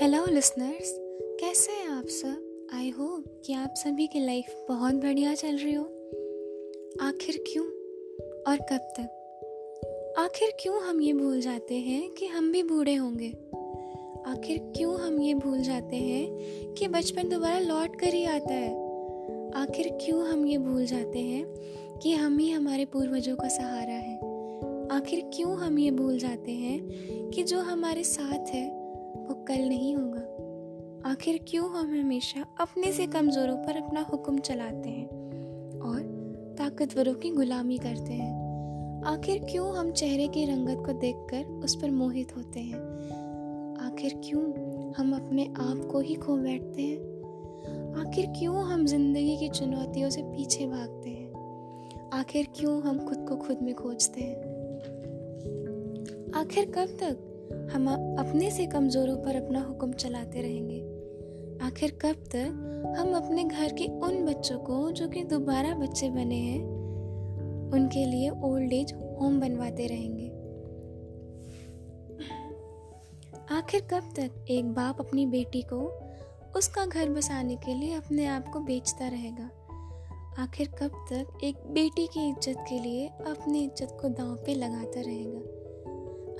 Hello listeners कैसे हैं आप सब? आई होप कि आप सभी की लाइफ बहुत बढ़िया चल रही हो। आखिर क्यों? और कब तक? आखिर क्यों हम ये भूल जाते हैं कि हम भी बूढ़े होंगे? आखिर क्यों हम ये भूल जाते हैं कि बचपन दोबारा लौट कर ही आता है? आखिर क्यों हम ये भूल जाते हैं कि हम ही हमारे पूर्वजों का सहारा है? आखिर क्यों हम ये भूल जाते हैं कि जो हमारे साथ है वो कल नहीं होगा। आखिर क्यों हम हमेशा अपने से कमज़ोरों पर अपना हुक्म चलाते हैं और ताकतवरों की गुलामी करते हैं? आखिर क्यों हम चेहरे की रंगत को देखकर उस पर मोहित होते हैं? आखिर क्यों हम अपने आप को ही खो बैठते हैं? आखिर क्यों हम ज़िंदगी की चुनौतियों से पीछे भागते हैं? आखिर क्यों हम खुद को खुद में खोजते हैं? आखिर कब तक हम अपने से कमज़ोरों पर अपना हुक्म चलाते रहेंगे। आखिर कब तक हम अपने घर के उन बच्चों को, जो कि दोबारा बच्चे बने हैं, उनके लिए ओल्ड एज होम बनवाते रहेंगे? आखिर कब तक एक बाप अपनी बेटी को उसका घर बसाने के लिए अपने आप को बेचता रहेगा? आखिर कब तक एक बेटी की इज़्ज़त के लिए अपनी इज़्ज़त को दांव पे लगाता रहेगा?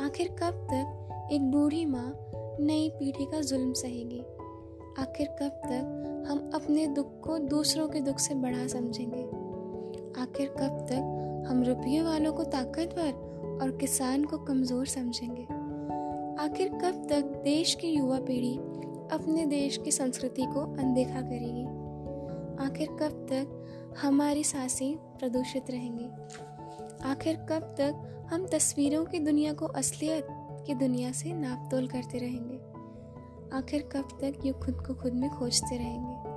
आखिर कब तक एक बूढ़ी माँ नई पीढ़ी का जुल्म सहेगी? आखिर कब तक हम अपने दुख को दूसरों के दुख से बड़ा समझेंगे? आखिर कब तक हम रुपये वालों को ताकतवर और किसान को कमज़ोर समझेंगे? आखिर कब तक देश की युवा पीढ़ी अपने देश की संस्कृति को अनदेखा करेगी? आखिर कब तक हमारी साँसें प्रदूषित रहेंगी? आखिर कब तक हम तस्वीरों की दुनिया को असलियत की दुनिया से नाप तोल करते रहेंगे। आखिर कब तक ये खुद को खुद में खोजते रहेंगे?